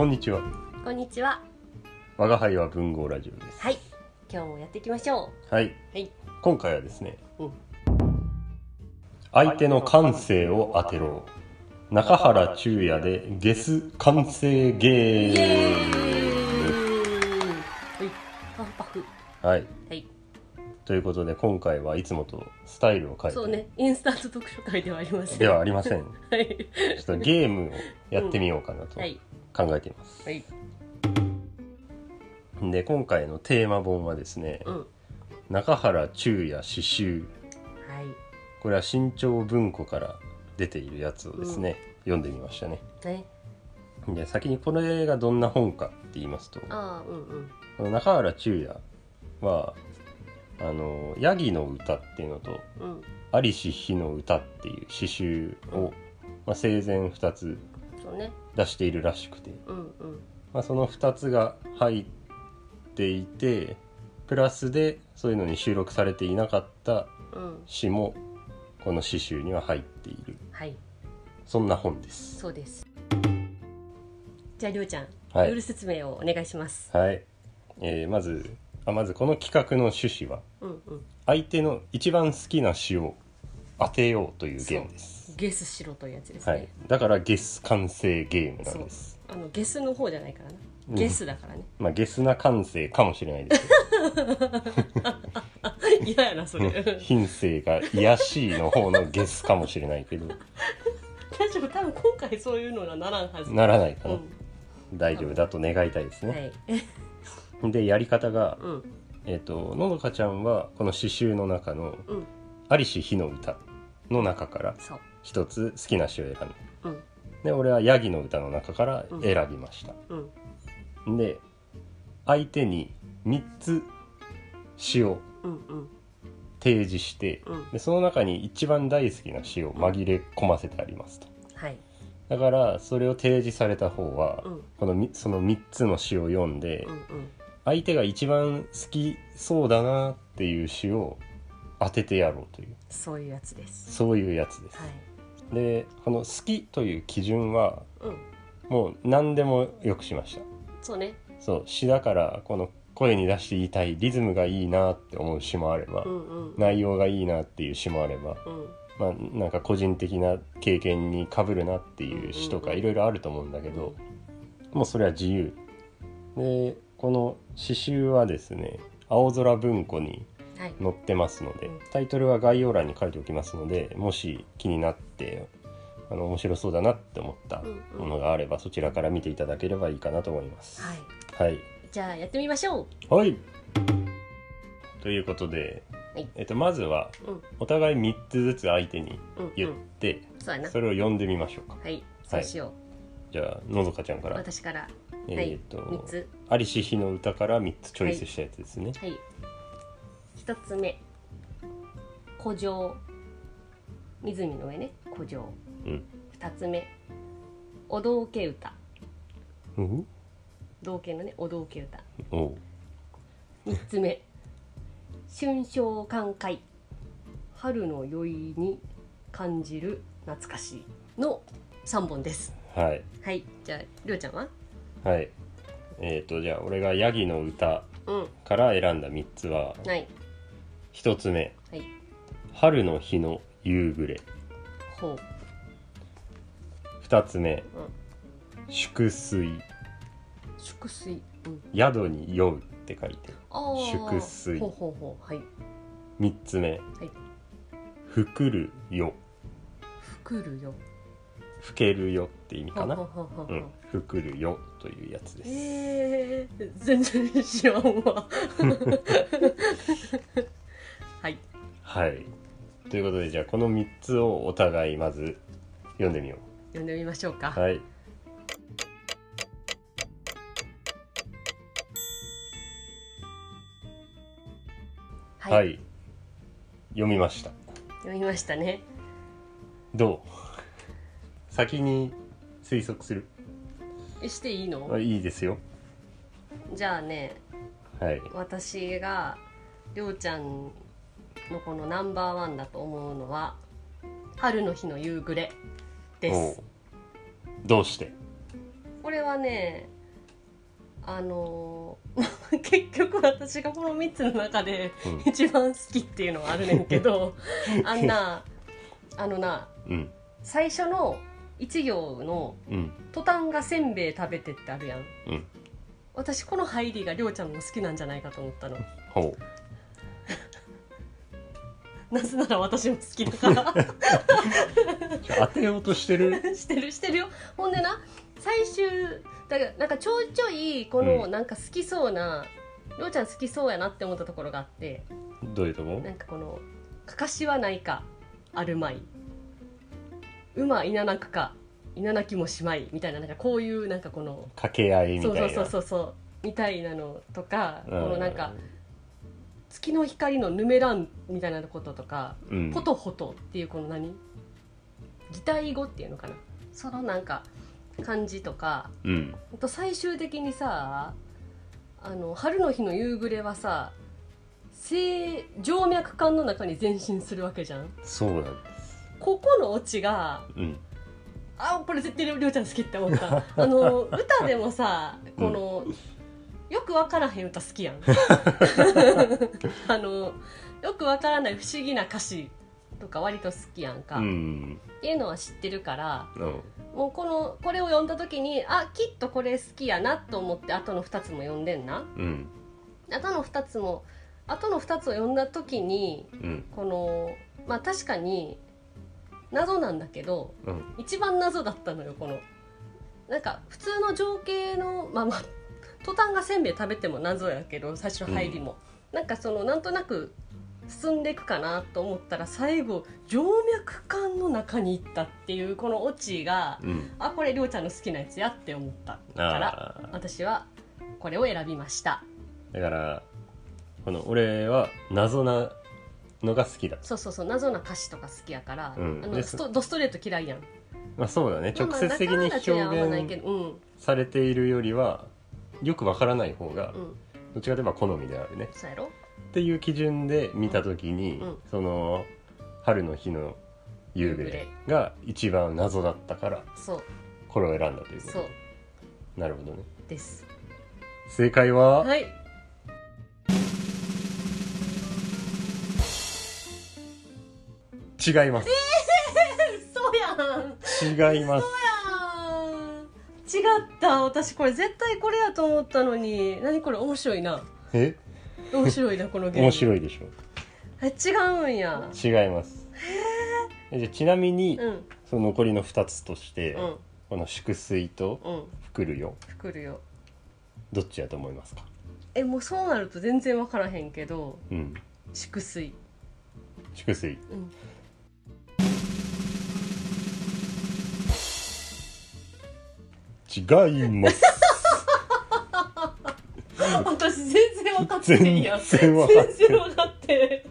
こんにちはこんにちは。我が輩は文豪ラジオですはい。今日もやっていきましょはい、う。はい。今回はですねうん。相手の感性を当てろ中原中也でゲス感性ゲーーはい。パフパフ。はいはい。ということで今回はいつもとスタイルを変えてそうね。インスタント読書会ではありません。ではありません はい。ちょっとゲームをやってみようかなとはい。考えています、はい。で今回のテーマ本はですね、うん。は中原中也詩集い。これは新潮文庫から出ているやつをですね、読んでみましたねね。で先にこれがどんな本かって言いますとうんうん。中原中也はあの「ヤギの歌」っていうのとうん。「在りし日の歌」っていう詩集を、まあ、生前2つそうね。出しているらしくて、うんうん。まあ、その2つが入っていてプラスでそういうのに収録されていなかったうん。詩もこの詩集には入っているはい。そんな本です。そうです。じゃあ、りょうちゃん、はいルール説明をお願いします。はい、えーまずあまずこの企画の趣旨はうんうん。相手の一番好きな詩を当てようというゲームです、ゲスしろというやつですはいね。、だからゲス完成ゲームなんですあのゲスの方じゃないからな。うんゲスだからね。まあゲスな感性かもしれないです 嫌やなそれ。品性が癒しいの方のゲスかもしれないけど大丈夫多分今回そういうのはならんはず。ならないかな、うん。大丈夫だと願いたいですはね、い。でやり方が、うんえっ、とのどかちゃんはこの詩集の中のうん「在りし日の歌」の中からそう。一つ好きな詩を選んだうん。で俺はヤギの歌の中から選びました、うん。で相手に3つ詩をうんうん。提示して、うん。でその中に一番大好きな詩を紛れ込ませてありますと。はい。だからそれを提示された方は、うん。このみその3つの詩を読んで、うんうん。相手が一番好きそうだなっていう詩を当ててやろうという。そういうやつです。そういうやつです、はい。でこの好きという基準はうん。もう何でもよくしましたそうね。そう詩だからこの声に出して言いたいリズムがいいなって思う詩もあれば、うんうん内容がいいなっていう詩もあれば、うんまあ、なんか個人的な経験にかぶるなっていう詩とかいろいろあると思うんだけど、もうそれは自由でこの詩集はですね青空文庫にはい。載ってますのでうんタイトルは概要欄に書いておきますのでもし気になってあの面白そうだなって思ったものがあればそちらから見ていただければいいかなと思います。はい。はい、じゃあやってみましょう。はい、ということで、はいえっと、まずはうんお互い3つずつ相手にうん言っうん。て、それを読んでみましょうか。はい。そうしよじゃあのどかちゃんかう。ら、私から。えっと三つ。アリシヒの歌から3つチョイスしたやつですね。はい。一つ目。古城。湖の上ね。古城。うん。二つ目。お道家歌。うん？道家のね、お道家歌。おう三つ目。春宵寛解。春の宵に感じる懐かしいの三本です。はいはい。じゃあ、りょうちゃんは？はい。えーっとじゃあ俺がヤギの歌うん。から選んだ3つははい。1つ目はい。春の日の夕暮れほう。2つ目祝水祝水。うん。宿に酔うって書いてああ。祝水ほうほうほう。はい。3つ目はい。ふくるよふくるよ。ふけるよって意味かなほうほうほうほう、うんふくるよというやつです、えー、全然知らんわ。はい。はいということでじゃあこの3つをお互いまず読んでみよ読んでみましょうか。うはい。はい。はい、読みました。読みましたね。どう？先に推測する。えしていいの？あいいですよ。じゃあね、はい。私がりょうちゃんのこのナンバーワンだと思うのは春の日の夕暮れです。どうして？これはねあのー 結局私がこの3つの中でうん。一番好きっていうのはあるねんけど あんなあのなうん。最初の一行のうん「トタンがせんべい食べて」ってあるやん。うん。私この入りがりょうちゃんの好きなんじゃないかと思ったの。ほなぜなら私も好きだから。当てようとしてる？してるしてるよ。ほんでな最終だからなんかちょいちょいこのうん。なんか好きそうな、りょうちゃん好きそうやなって思ったところがあって。どういうとこ？なんかこの「かかしはないかあるまい」「馬いななくかいななきもしまい」みたいななんかこういうなんかこの掛け合いみたいな。そうそうそうそうみたいなのとか、うんこのなんか月の光のヌメランみたいなこととかうん。ホトホトっていうこの何？擬態語っていうのかな？そのなんか感じとかうん。あと最終的にさあの春の日の夕暮れはさ静静脈管の中に前進するわけじゃん。そうなんです。ここのオチがうん。あこれ絶対りょうちゃん好きって思った。あの歌でもさこの、よくわからへん歌好きやん。あのよくわからない不思議な歌詞とか割と好きやんか、うっんていうのは知ってるからうん。もうこのこれを読んだ時にあきっとこれ好きやなと思って後の2つも読んでんな。うん。後の2つも後の2つを読んだ時にうん。このまあ確かに謎なんだけどうん。一番謎だったのよこの。なんか普通の情景のまあまあトタンがせんべい食べても謎やけど最初の入りも、なんかそのなんとなく進んでいくかなと思ったら最後静脈管の中に行ったっていうこのオチがうん。あこれりょうちゃんの好きなやつやって思ったからああ私はこれを選びました。だからこの俺は謎なのが好きだ。そうそうそう謎な歌詞とか好きやから、あのうんでストドストレート嫌いやん。まあそうだね。直接的に表どうん。現されているよりはよくわからない方がうん。どっちかといえば好みであるね。そうやろ？っていう基準で見た時に、うん。その春の日の夕暮れが一番謎だったからそう。これを選んだということそう。なるほどね。です。正解は、はい。違います。そうやん。違います。違った。私これ絶対これやと思ったのに。何これ面白いな。え？面白いなこのゲーム。面白いでしょ。え違うんや。違います。えじゃあちなみに、うん。その残りの2つとして、うん。この粛水とうん。ふくるよ。くるよ。どっちやと思いますか？えもうそうなると全然分からへんけどうん。粛水粛水うん違います。私全然分かってへんやん。全然分かって全然分かって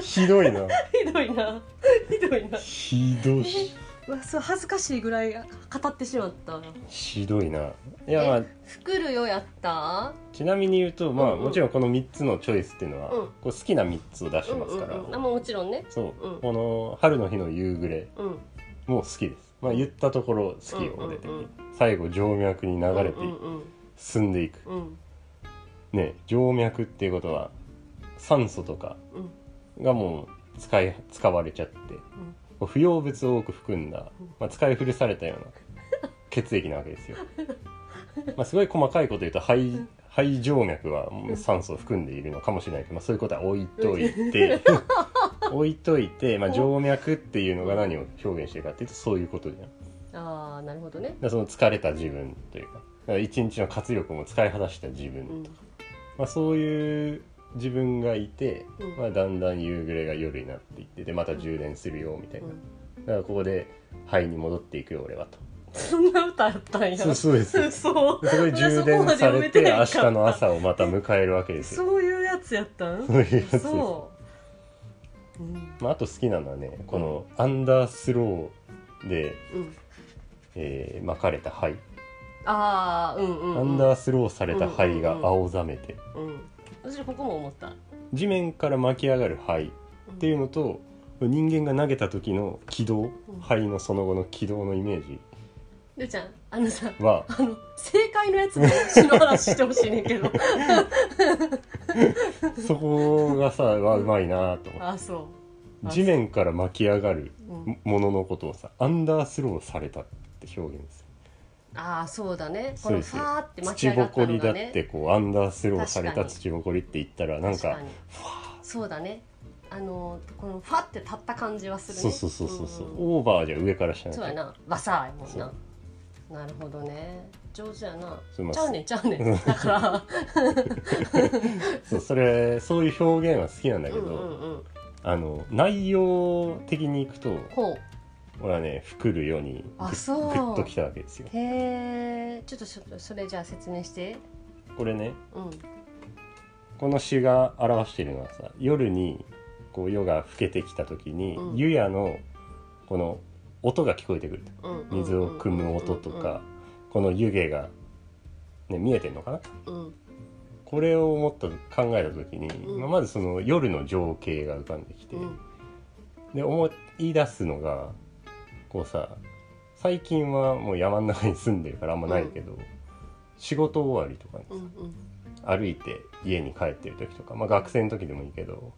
ひどいな。ひどいな。ひどいな。ひどしうわそう恥ずかしいぐらい語ってしまった。ひどいな。いやまあふくるよやった？ちなみに言うとまあ、うんうん。もちろんこの3つのチョイスっていうのは、うん。こう好きな3つを出してますから、うんうんうん、あまあもちろんね。そう、うん。この春の日の夕暮れうん。も好きですまあ言ったところ好きよ、うんうんうん。俺的に。最後静脈に流れて進んでいく、ね静脈っていうことは酸素とかうん。がもう使い使われちゃって、不要物を多く含んだ、まあ、使い古されたような血液なわけですよ。まあすごい細かいこと言うと肺肺静脈は酸素を含んでいるのかもしれないけど、まあ、そういうことは置いといて置いといて、まあ、静脈っていうのが何を表現してるかっていうとそういうことじゃん。だかああなるほどね。らその疲れた自分というかだから一日の活力も使い果たした自分、うん。まあ、そういう自分がいて、うん。まあ、だんだん夕暮れが夜になっていってでまた充電するよみたいな、うん。だからここで肺に戻っていくよ俺はと。そんな歌あったんや。そうそうです。よそうでそこで充電されて明日の朝をまた迎えるわけですよ。そういうやつやったん？そういうやつです、そううん。まあ、あと好きなのはねこのアンダースローで、うん。えー巻かれた灰、ああうんうん、うん、アンダースローされた灰が青ざめて、うん。私ここも思った。地面から巻き上がる灰っていうのと人間が投げた時の軌道灰のその後の軌道のイメージ。りゅうちゃんあのさはあ。の正解のやつも篠原してほしいねんけど。そこがさはうまいなと思って。あそう。地面から巻き上がるう。ん。もののことをさアンダースローされたって表現でするああそうだね。このファーって巻き土上がったぼこりだのがねってこうアンダースローされた土ぼこりって言ったらなんかそうだね。あのこのファって立った感じはするね。そうそうそうそうそう、ん。オーバーじゃ上から下に。そうやな。バサーやもんそななるほどね。上手やな。ちゃうねんちゃうねん。だから。そうそれそういう表現は好きなんだけど、うんうんうん。あの内容的にいくとほ俺はね「ふくるよ」にグあそう。ッグッときたわけですよ。うへえちょっとそそれじゃあ説明して。これねうん。この詩が表しているのはさ夜にこう夜が更けてきた時に、うん。湯屋のこの音が聞こえてくる。うんうん水を汲む音とかこの湯気が、ね、見えてんのかな？うん。これを思った考えた時に、うん。まあまずその夜の情景が浮かんできて、うん。で思い出すのがこうさ最近はもう山の中に住んでるからあんまないけど、仕事終わりとかにさうんうん。歩いて家に帰ってる時とか、まあ、学生の時でもいいけど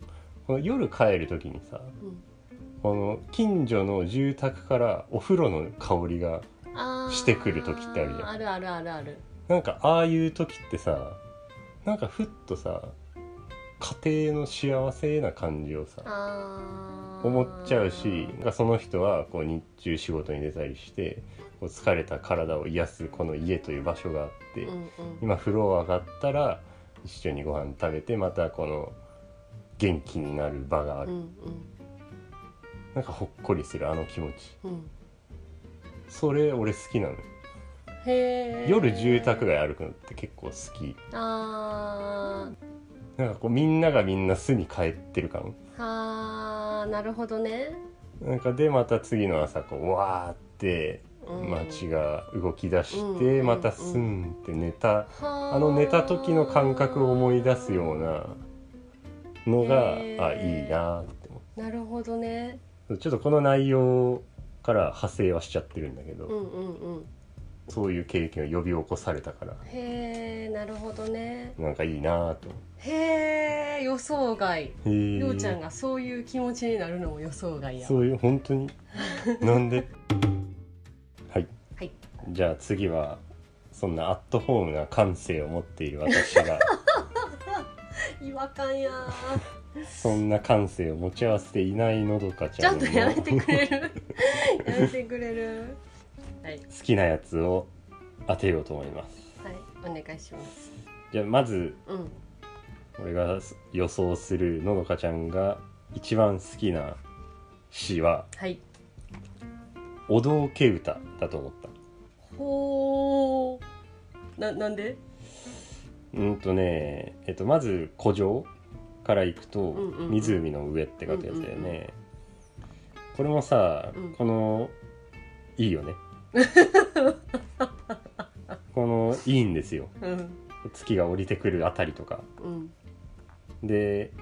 この夜帰る時にさうんこの近所の住宅からお風呂の香りがしてくる時ってあるじゃん。あるあるあるある。なんかああいう時ってさなんかふっとさ家庭の幸せな感じをさ思っちゃうしがその人はこう日中仕事に出たりしてこう疲れた体を癒すこの家という場所があって、うんうん。今風呂上がったら一緒にご飯食べてまたこの元気になる場がある、うんなんかほっこりするあの気持ち。うん。うんそれ俺好きなのよ。へえ夜住宅街歩くのって結構好き。あー。なんかこうみんながみんな巣に帰ってる感。あーなるほどね。なんかでまた次の朝こうわーってうん。街が動き出しうんてまたスンって寝たあの寝た時の感覚を思い出すようなのがあいいなって思なるほどね。うちょっとこの内容から派生はしちゃってるんだけど、うんうんうん。そういう経験を呼び起こされたから。へえなるほどね。なんかいいなと。へえ予想外。りょうちゃんがそういう気持ちになるのも予想外や。そういう本当に？なんで？はい。はい。じゃあ次はそんなアットホームな感性を持っている私が。違和感やそんな感性を持ち合わせていないのどかちちゃんゃんのとやめてくれる？やめてくれる？はい。好きなやつを当てようと思います。はい。お願いします。じゃあまずうん。俺が予想するのどかちゃんが一番好きな詩ははい「お道化歌」だと思った。ほー。ななんで？うんとねえっとまず古城から行くと湖の上って書くやつだよね。これもさうん。このいいよね。このいいんですよ。うん。月が降りてくるあたりとか。うん。で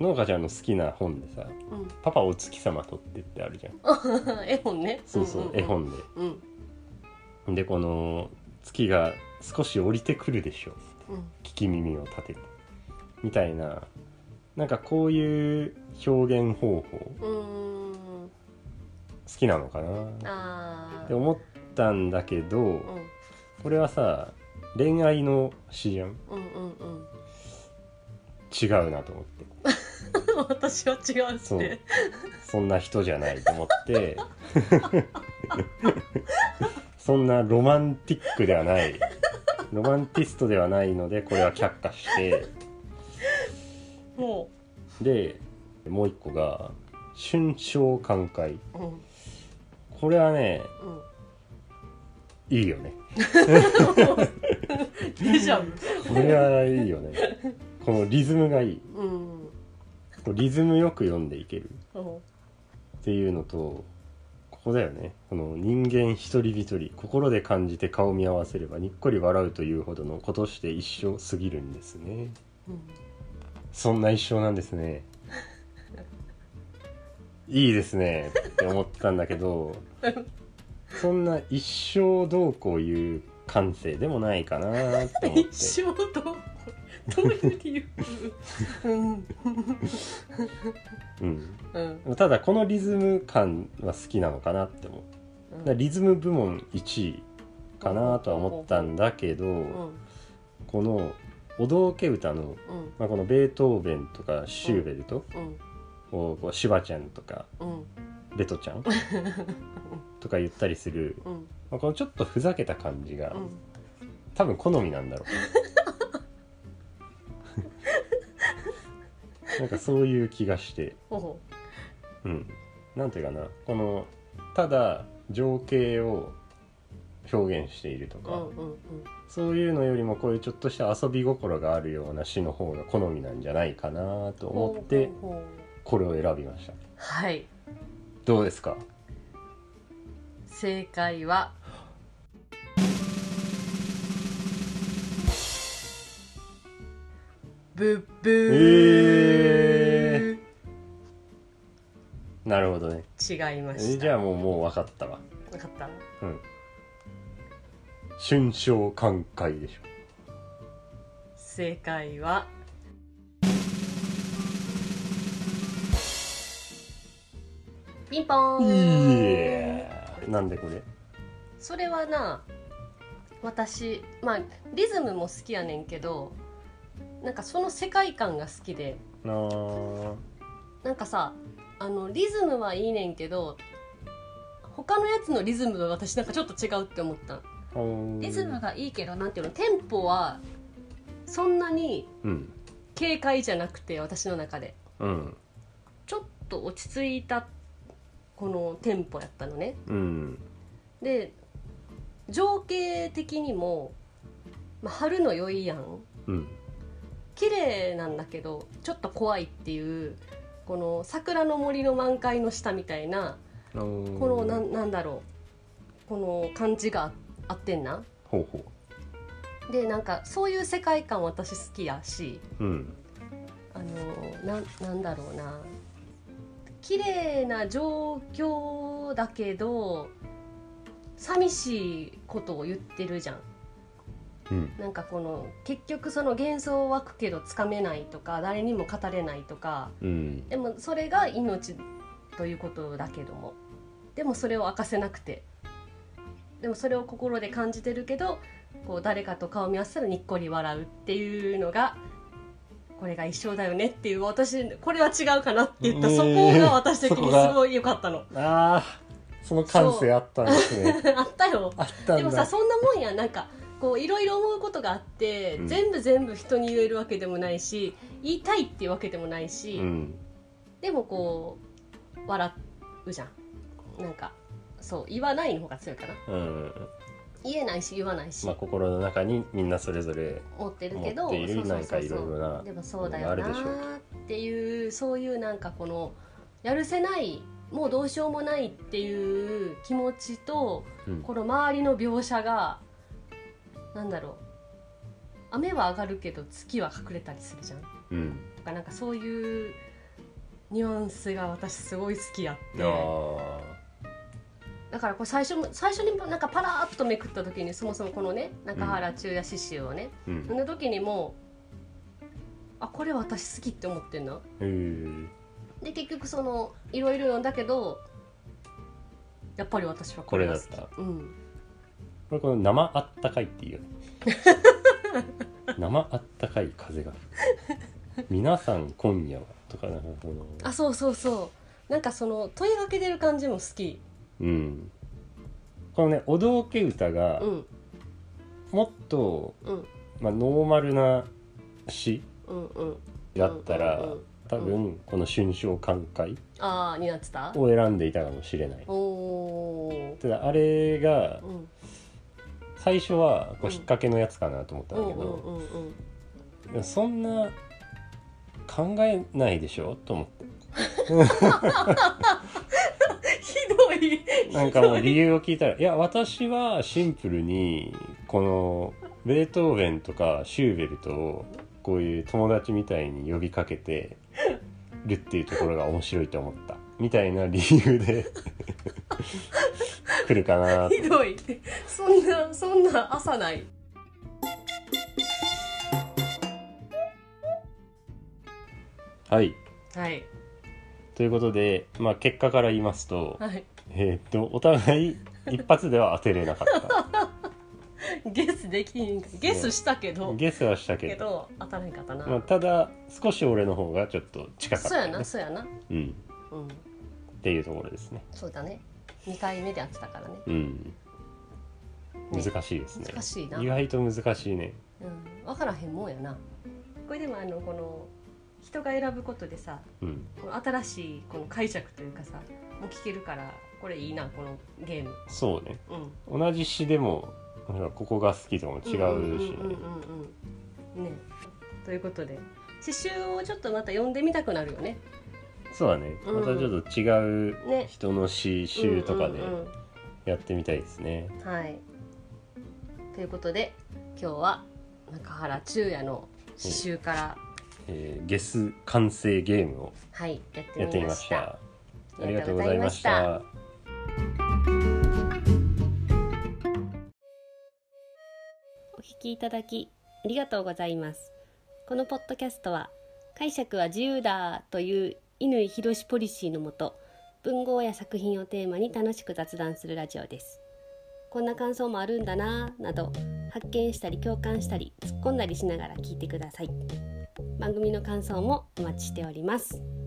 のどかちゃんの好きな本でさうん「パパお月様とって」ってあるじゃん。絵本ね。そうそう、んんん。絵本で。うん。でこの月が少し降りてくるでしょ。ううん。聞き耳を立ててみたいななんかこういう表現方法好きなのかなあって思ったんだけどーうん。これはさ恋愛の詩じゃん？うんうんうん。違うなと思って。私は違うって。そんな人じゃないと思って。そんなロマンティックではない。ロマンティストではないのでこれは却下して。もでもう一個が「春宵寛解。ううん」これはねうん。いいよね。デジャブこれはいいよね。このリズムがいい。うん。リズムよく読んでいける。う。んっていうのとここだよね。この人間一人一人心で感じて顔見合わせればにっこり笑うというほどのことして一生過ぎるんですね。うんそんな一生なんですね。いいですね。って思ったんだけどそんな一生どうこういう感性でもないかなって思って。一生どうどういう理由？うん。うん。うん。ただこのリズム感は好きなのかなって思う。だからリズム部門1位かなとは思ったんだけど、うん。このお道家歌の、うん。まあ、このベートーベンとかシューベルトうん。をこうシュバちゃんとかうん。ベトちゃんとか言ったりする、うん。まあ、このちょっとふざけた感じが、うん。多分好みなんだろう。なんかそういう気がして。ほうん。なんていうかなこのただ情景を表現しているとか、そういうのよりもこういうちょっとした遊び心があるような詩の方が好みなんじゃないかなと思ってこれを選びました。はい。どうですか？正解は？ブッブー、えなるほどね。違いまえした。じゃあもうもう分かったわ。分かった。うん春章寛解でしょ。正解は。ピンポーン。なんでこれ？それはな私まあリズムも好きやねんけどなんかその世界観が好きで。なんかさあのリズムはいいねんけど他のやつのリズムが私なんかちょっと違うって思ったリズムがいいけどなんていうのテンポはそんなにうん。軽快じゃなくて私の中で。うん。ちょっと落ち着いたこのテンポやったのね。うん。で情景的にも、まあ、春の良いやん。うん。綺麗なんだけどちょっと怖いっていうこの桜の森の満開の下みたいなここのなんなんだろう。この感じがあってんな？ほうほでなんかそういう世界観私好きやし。ううん。あのなんなんだろうな。綺麗な状況だけど寂しいことを言ってるじゃん。うん。なんかこの結局その幻想湧くけどつかめないとか誰にも語れないとか。うん。でもそれが命ということだけども。でもそれを明かせなくてでもそれを心で感じてるけどこう誰かと顔見合わせたらにっこり笑うっていうのがこれが一生だよねっていう私これは違うかなって言った、そこが私的にすごい良かったの。ああその感性あったんですね あったよ。あったでもさそんなもんやなんかこういろいろ思うことがあって、うん。全部全部人に言えるわけでもないし言いたいっていうわけでもないし、うん。でもこう笑うじゃん。なんかそう言わないの方が強いかな。うん。言えないし言わないし、まあ心の中にみんなそれぞれ思ってるけど持っているなんかいろいろなでもそうだよなっていうそういうなんかこのやるせないもうどうしようもないっていう気持ちとうん。この周りの描写がなんだろう。雨は上がるけど月は隠れたりするじゃん。うん。とかなんかそういうニュアンスが私すごい好きやって。あだからこれ最初も最初にもなんかパラーっとめくった時にそもそもこのね中原中也詩集をね、ーうん。その時にもあこれ私好きって思ってんなで結局そのいろいろ読んだけどやっぱり私はこれが好き。これだっうん。これこの生あったかいっていうよね。生あったかい風が吹く。皆さん今夜はとかなんかこの。あそうそうそう。なんかその問いかけてる感じも好きうん。このねお道家歌がうん。もっと、うん。まあ、ノーマルな詩うんうん。だったら、うんうん多分この春章寛解ああになってた？を選んでいたかもしれない。おおただあれがうん。最初はこう引っ掛けのやつかなと思ったんだけど、うんうんうんうんでもそんな考えないでしょ？と思って い なんかもう理由を聞いたらいや私はシンプルにこのベートーベンとかシューベルトをこういう友達みたいに呼びかけてるっていうところが面白いと思った。みたいな理由で 来るかなひどいそんなそんな朝ない。はい。はい。ということで、まあ、結果から言いますと,、はいえーっとお互い一発では当てれなかった。ゲスできんか。ゲスしたけど、ゲスはしたけけど、ど当たらんかったな、まあ、ただ少し俺の方がちょっと近かったそうやなそうやな。うん、うん。っていうところですね。そうだね。2回目でやってたからね。うん。ね。難しいですね。難しいな。意外と難しいね。うん、分からへんもんやな。これでもあのこの人が選ぶことでさうん。この新しいこの解釈というかさもう聞けるからこれいいなこのゲーム。そうね。うん。同じ詩でもなんかここが好きとかも違うし。ね。ということで。刺繍をちょっとまた読んでみたくなるよね。そうだね。うん。またちょっと違うね人の詩集とかでうんうんうん。やってみたいですね。はい。ということで今日は中原中也の刺繍から、えーゲス完成ゲームをはいやってみみました。ありがとうございましたきいただきありがとうございます。このポッドキャストは解釈は自由だという乾博士ポリシーのもと文豪や作品をテーマに楽しく雑談するラジオです。こんな感想もあるんだなぁなど発見したり共感したり突っ込んだりしながら聞いてください。番組の感想もお待ちしております。